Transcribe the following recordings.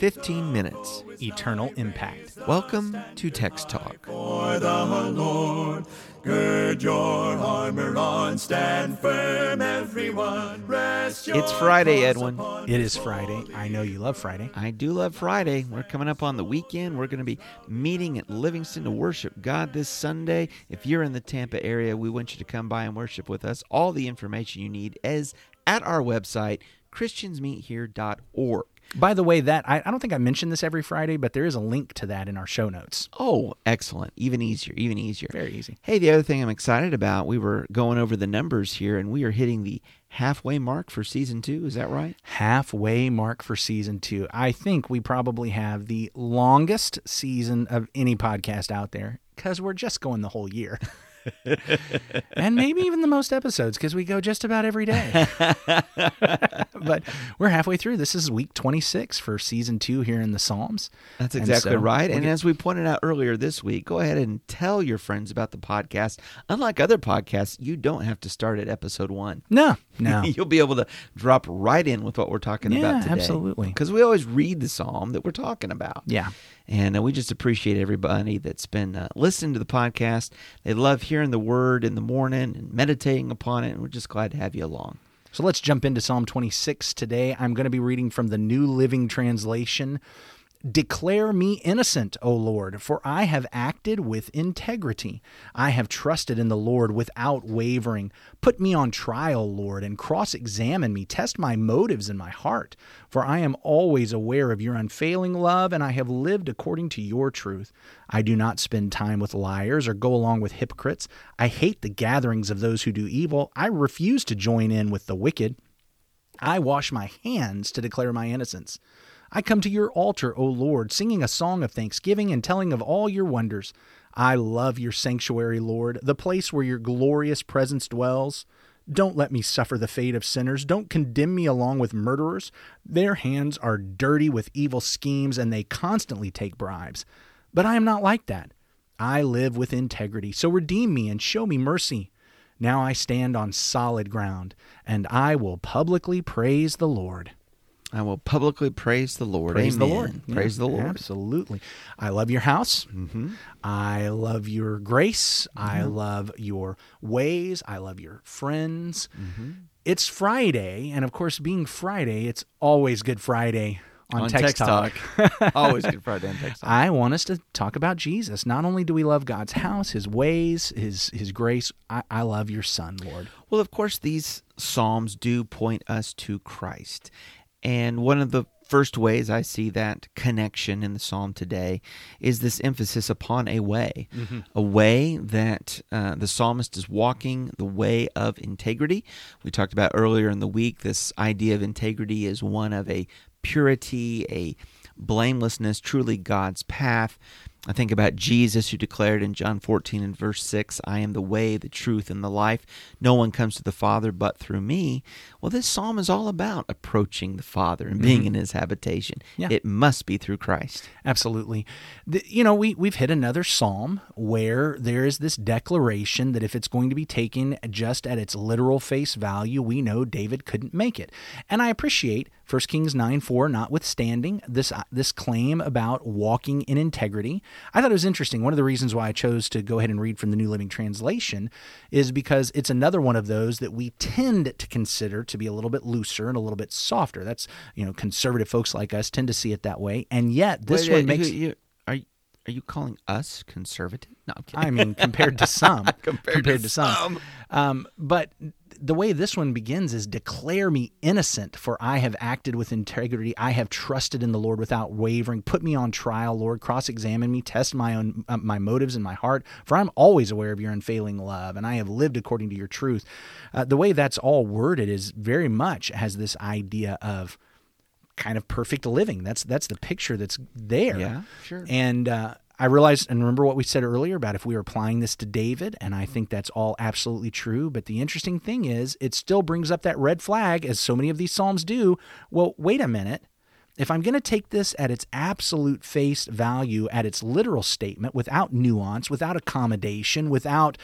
15 minutes. eternal impact. Welcome to Text Talk. For the Lord, gird your armor on, stand firm, everyone. Rest your It's Friday, Edwin. It is Friday. I know you love Friday. I do love Friday. We're coming up on the weekend. We're going to be meeting at Livingston to worship God this Sunday. If you're in the Tampa area, we want you to come by and worship with us. All the information you need is at our website, christiansmeethere.org. By the way, that I, I don't think I mentioned this every Friday, but there is a link to that in our show notes. Oh, excellent. Even easier, even easier. Very easy. Hey, the other thing I'm excited about, we were going over the numbers here, and we are hitting the halfway mark for season two. Is that right? Halfway mark for season two. I think we probably have the longest season of any podcast out there because we're just going the whole year. and maybe even the most episodes because we go just about every day. but we're halfway through. This is week 26 for season two here in the Psalms. That's exactly so right. And get- as we pointed out earlier this week, go ahead and tell your friends about the podcast. Unlike other podcasts, you don't have to start at episode one. No, no. You'll be able to drop right in with what we're talking Yeah, about today. absolutely. Because we always read the psalm that we're talking about. yeah. And uh, we just appreciate everybody that's been uh, listening to the podcast. They love hearing the word in the morning and meditating upon it. And we're just glad to have you along. So let's jump into Psalm 26 today. I'm going to be reading from the New Living Translation. Declare me innocent, O Lord, for I have acted with integrity. I have trusted in the Lord without wavering. Put me on trial, Lord, and cross examine me. Test my motives and my heart. For I am always aware of your unfailing love, and I have lived according to your truth. I do not spend time with liars or go along with hypocrites. I hate the gatherings of those who do evil. I refuse to join in with the wicked. I wash my hands to declare my innocence. I come to your altar, O Lord, singing a song of thanksgiving and telling of all your wonders. I love your sanctuary, Lord, the place where your glorious presence dwells. Don't let me suffer the fate of sinners. Don't condemn me along with murderers. Their hands are dirty with evil schemes, and they constantly take bribes. But I am not like that. I live with integrity, so redeem me and show me mercy. Now I stand on solid ground, and I will publicly praise the Lord. I will publicly praise the Lord. Praise the Amen. Lord. Praise Yeah, the Lord. Absolutely. I love your house. Mm-hmm. I love your grace. I love your ways. I love your friends. Mm-hmm. It's Friday, and of course, being Friday, it's always Good Friday on, Text, Talk. Always good Friday on Text Talk. I want us to talk about Jesus. Not only do we love God's house, His ways, His His grace. I, I love your Son, Lord. Well, of course, these Psalms do point us to Christ. And one of the first ways I see that connection in the Psalm today is this emphasis upon a way, a way that uh, the psalmist is walking the way of integrity. We talked about earlier in the week this idea of integrity is one of a purity, a blamelessness, truly God's path. I think about Jesus who declared in John 14 and verse 6, I am the way, the truth, and the life. No one comes to the Father but through me. Well, this psalm is all about approaching the Father and being mm-hmm. in his habitation. Yeah. It must be through Christ. Absolutely. The, you know, we, we've hit another psalm where there is this declaration that if it's going to be taken just at its literal face value, we know David couldn't make it. And I appreciate 1 Kings 9 4, notwithstanding this, uh, this claim about walking in integrity. I thought it was interesting. One of the reasons why I chose to go ahead and read from the New Living Translation is because it's another one of those that we tend to consider to be a little bit looser and a little bit softer. That's, you know, conservative folks like us tend to see it that way. And yet, this Wait, one makes. you- you- are, you- calling us conservative? No, I'm kidding. I mean, compared to some, Compared to some. some. Um, but the way this one begins is declare me innocent, for I have acted with integrity. I have trusted in the Lord without wavering. Put me on trial, Lord. Cross examine me. Test my own uh, my motives and my heart. For I'm always aware of your unfailing love, and I have lived according to your truth. Uh, the way that's all worded is very much has this idea of kind of perfect living. That's that's the picture that's there. Yeah, sure. And uh, I realized and remember what we said earlier about if we were applying this to David, and I think that's all absolutely true. But the interesting thing is, it still brings up that red flag, as so many of these psalms do. Well, wait a minute. If I'm going to take this at its absolute face value, at its literal statement, without nuance, without accommodation, without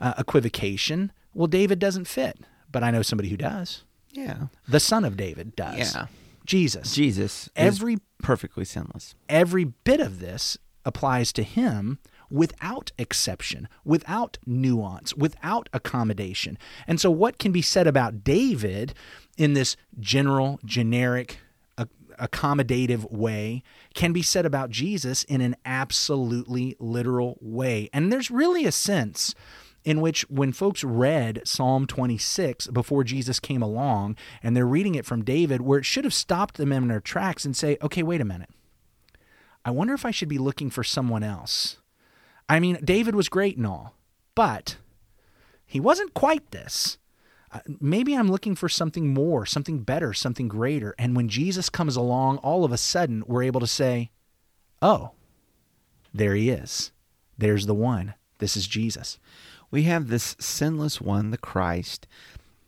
uh, equivocation, well, David doesn't fit. But I know somebody who does. Yeah. The son of David does. Yeah. Jesus. Jesus Every perfectly sinless. every bit of this applies to him without exception, without nuance, without accommodation. And so, what can be said about David in this general, generic, accommodative way can be said about Jesus in an absolutely literal way. And there's really a sense in which when folks read Psalm 26 before Jesus came along and they're reading it from David, where it should have stopped them in their tracks and say, okay, wait a minute. I wonder if I should be looking for someone else. I mean, David was great and all, but he wasn't quite this. Uh, maybe I'm looking for something more, something better, something greater. And when Jesus comes along, all of a sudden we're able to say, oh, there he is. There's the one. This is Jesus. We have this sinless one, the Christ.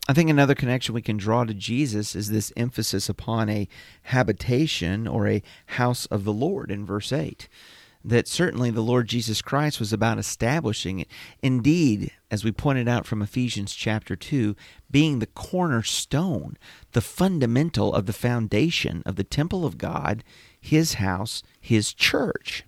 I think another connection we can draw to Jesus is this emphasis upon a habitation or a house of the Lord in verse 8. That certainly the Lord Jesus Christ was about establishing it. Indeed, as we pointed out from Ephesians chapter 2, being the cornerstone, the fundamental of the foundation of the temple of God, his house, his church.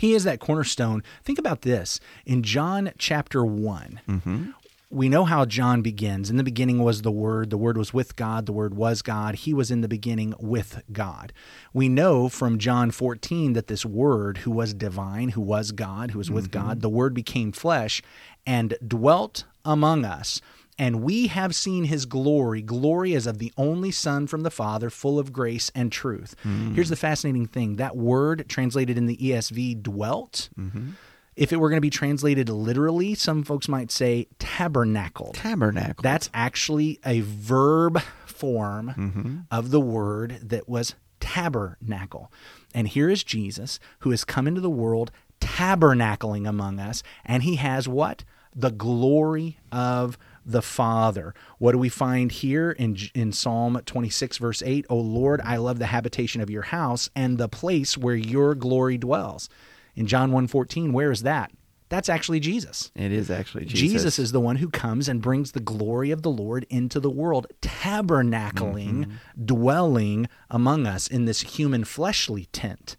He is that cornerstone. Think about this. In John chapter one mm-hmm. we know how John begins. In the beginning was the Word. The Word was with God. The Word was God. He was in the beginning with God. We know from John 14 that this Word, who was divine, who was God, who was with mm-hmm. God, the Word became flesh and dwelt among us. And we have seen his glory. Glory as of the only Son from the Father, full of grace and truth. Hmm. Here's the fascinating thing that word translated in the ESV, dwelt. Mm-hmm. If it were going to be translated literally, some folks might say tabernacled. Tabernacle. That's actually a verb form mm-hmm. of the word that was tabernacle. And here is Jesus who has come into the world tabernacling among us, and he has what? The glory of the Father. What do we find here in in Psalm 26 verse 8? O Lord, I love the habitation of your house and the place where your glory dwells. In John 1:14, where is that? That's actually Jesus. it is actually Jesus. Jesus is the one who comes and brings the glory of the Lord into the world, tabernacling, mm-hmm. dwelling among us in this human fleshly tent.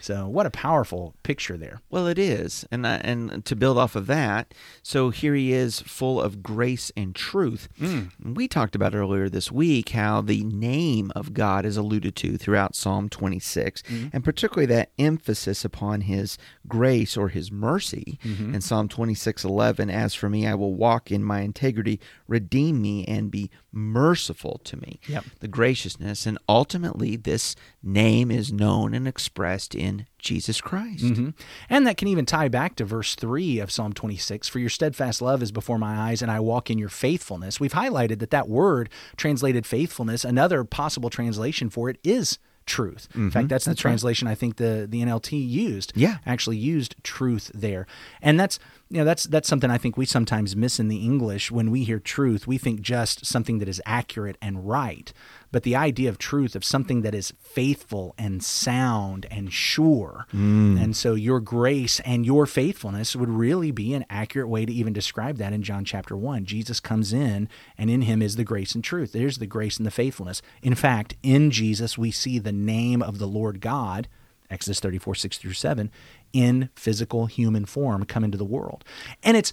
So, what a powerful picture there. Well, it is, and I, and to build off of that, so here he is, full of grace and truth. Mm. We talked about earlier this week how the name of God is alluded to throughout Psalm 26, mm-hmm. and particularly that emphasis upon His grace or His mercy mm-hmm. in Psalm 26:11. As for me, I will walk in my integrity, redeem me, and be merciful to me. Yep. The graciousness, and ultimately, this name is known and expressed in Jesus Christ. Mhm. And that can even tie back to verse 3 of Psalm 26 For your steadfast love is before my eyes, and I walk in your faithfulness. We've highlighted that that word translated faithfulness, another possible translation for it is truth. In fact, that's, the That's right. translation I think the, the NLT used. Yeah. Actually used truth there. And that's you know that's that's something I think we sometimes miss in the English when we hear truth. We think just something that is accurate and right. But the idea of truth of something that is faithful and sound and sure. Mm. And so your grace and your faithfulness would really be an accurate way to even describe that in John chapter 1. Jesus comes in and in him is the grace and truth. There's the grace and the faithfulness. In fact, in Jesus we see the name of the Lord God Exodus 34, 6 through 7, in physical human form come into the world. And it's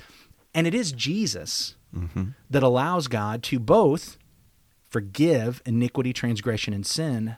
and it is Jesus mm-hmm. that allows God to both forgive iniquity, transgression, and sin,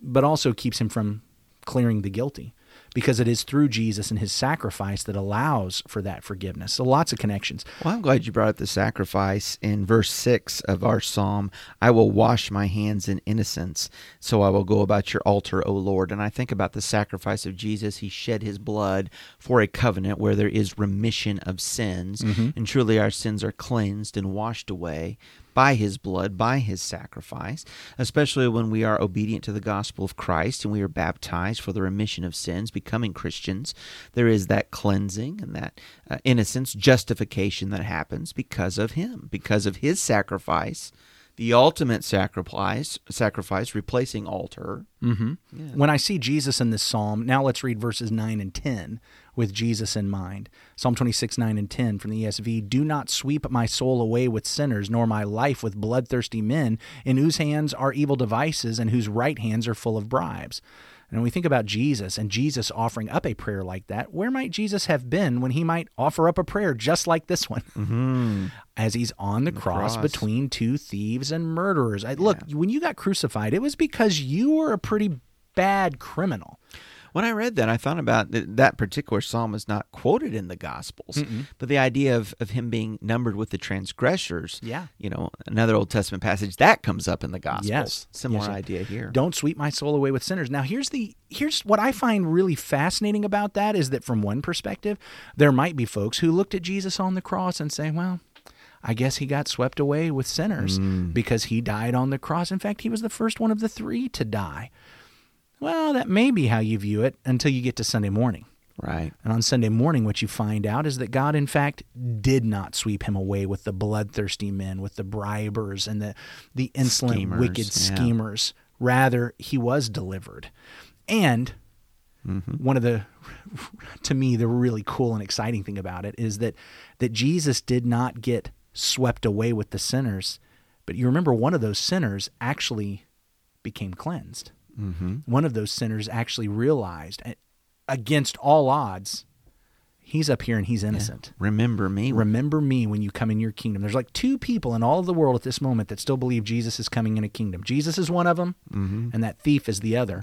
but also keeps him from clearing the guilty. Because it is through Jesus and his sacrifice that allows for that forgiveness. So lots of connections. Well, I'm glad you brought up the sacrifice in verse 6 of our psalm. I will wash my hands in innocence, so I will go about your altar, O Lord. And I think about the sacrifice of Jesus. He shed his blood for a covenant where there is remission of sins. Mm-hmm. And truly our sins are cleansed and washed away by his blood, by his sacrifice, especially when we are obedient to the gospel of Christ and we are baptized for the remission of sins, becoming Christians. There is that cleansing and that uh, innocence, justification that happens because of him, because of his sacrifice the ultimate sacrifice, sacrifice replacing altar. Mm-hmm. When I see Jesus in this psalm, now let's read verses 9 and 10 with Jesus in mind. Psalm 26, 9 and 10 from the ESV Do not sweep my soul away with sinners, nor my life with bloodthirsty men, in whose hands are evil devices and whose right hands are full of bribes. And when we think about Jesus and Jesus offering up a prayer like that, where might Jesus have been when he might offer up a prayer just like this one? Mm-hmm. As he's on the, cross, cross. between two thieves and murderers. I, look, when you got crucified, it was because you were a pretty bad criminal. When I read that, I thought about that, that particular psalm is not quoted in the Gospels, but the idea of, of him being numbered with the transgressors. Yeah. You know, another Old Testament passage that comes up in the Gospels. Yes. Similar Yes. idea here. Don't sweep my soul away with sinners. Now here's the here's what I find really fascinating about that is that from one perspective, there might be folks who looked at Jesus on the cross and say, well, I guess he got swept away with sinners mm. because he died on the cross. In fact, he was the first one of the three to die. Well, that may be how you view it until you get to Sunday morning. Right. And on Sunday morning, what you find out is that God, in fact, did not sweep him away with the bloodthirsty men, with the bribers and the, the insolent, Schemers, wicked yeah. schemers. Rather, he was delivered. And Mm-hmm. one of the, to me, the really cool and exciting thing about it is that, that Jesus did not get swept away with the sinners. But you remember, one of those sinners actually became cleansed. Mm-hmm. One of those sinners actually realized, against all odds, he's up here and he's innocent. Remember me. Remember me when you come in your kingdom. There's like two people in all of the world at this moment that still believe Jesus is coming in a kingdom. Jesus is one of them, and that thief is the other.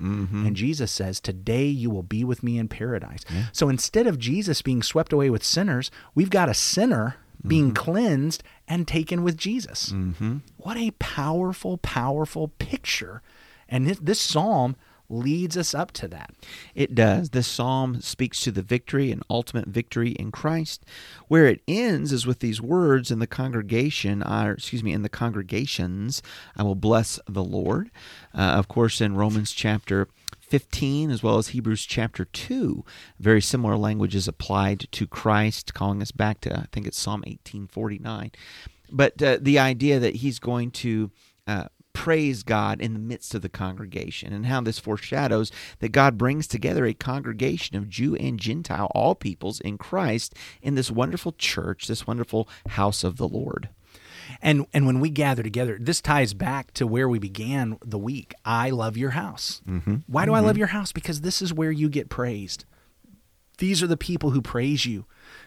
And Jesus says, Today you will be with me in paradise. So instead of Jesus being swept away with sinners, we've got a sinner being cleansed and taken with Jesus. mm-hmm. What a powerful, powerful picture. And this, this psalm leads us up to that. It does. This psalm speaks to the victory and ultimate victory in Christ. Where it ends is with these words in the congregation, or excuse me, in the congregations, I will bless the Lord. Uh, of course, in Romans chapter 15 as well as Hebrews chapter 2, very similar language is applied to Christ, calling us back to, I think it's Psalm 1849. But uh, the idea that he's going to uh, praise God in the midst of the congregation, and how this foreshadows that God brings together a congregation of Jew and Gentile, all peoples in Christ, in this wonderful church, this wonderful house of the Lord. And and when we gather together, this ties back to where we began the week. I love your house. Mm-hmm. Why do I love your house? Because this is where you get praised. These are the people who praise you.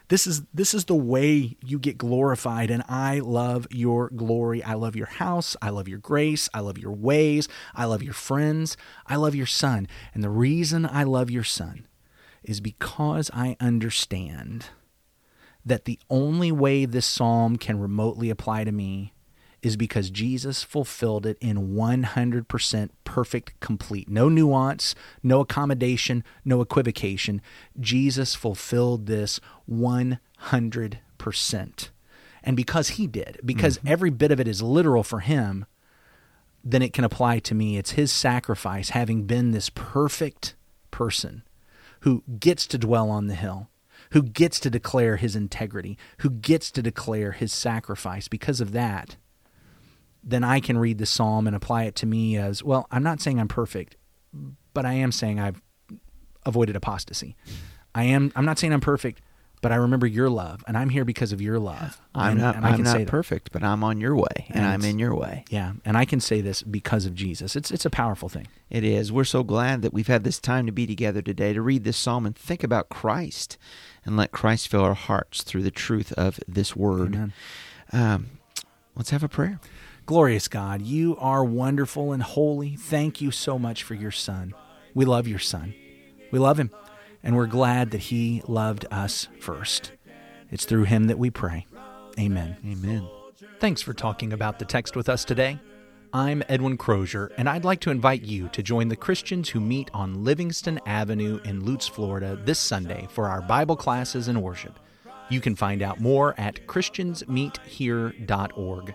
This is this is the way you get glorified and I love your glory. I love your house. I love your grace. I love your ways. I love your friends. I love your son. And the reason I love your son is because I understand that the only way this psalm can remotely apply to me is because Jesus fulfilled it in 100% perfect, complete. No nuance, no accommodation, no equivocation. Jesus fulfilled this 100%. And because he did, because mm-hmm. every bit of it is literal for him, then it can apply to me. It's his sacrifice, having been this perfect person who gets to dwell on the hill, who gets to declare his integrity, who gets to declare his sacrifice. Because of that, then I can read the psalm and apply it to me as well. I'm not saying I'm perfect, but I am saying I've avoided apostasy. I am. I'm not saying I'm perfect, but I remember your love, and I'm here because of your love. I'm And- not, and I can not say that. perfect, but I'm on your way, and, And I'm in your way. Yeah, and I can say this because of Jesus. It's it's a powerful thing. It is. We're so glad that we've had this time to be together today to read this psalm and think about Christ and let Christ fill our hearts through the truth of this word. Amen. Um, let's have a prayer. Glorious God, you are wonderful and holy. Thank you so much for your Son. We love your Son. We love him, and we're glad that he loved us first. It's through him that we pray. Amen. Amen. Thanks for talking about the text with us today. I'm Edwin Crozier, and I'd like to invite you to join the Christians who meet on Livingston Avenue in Lutz, Florida this Sunday for our Bible classes and worship. You can find out more at ChristiansMeetHere.org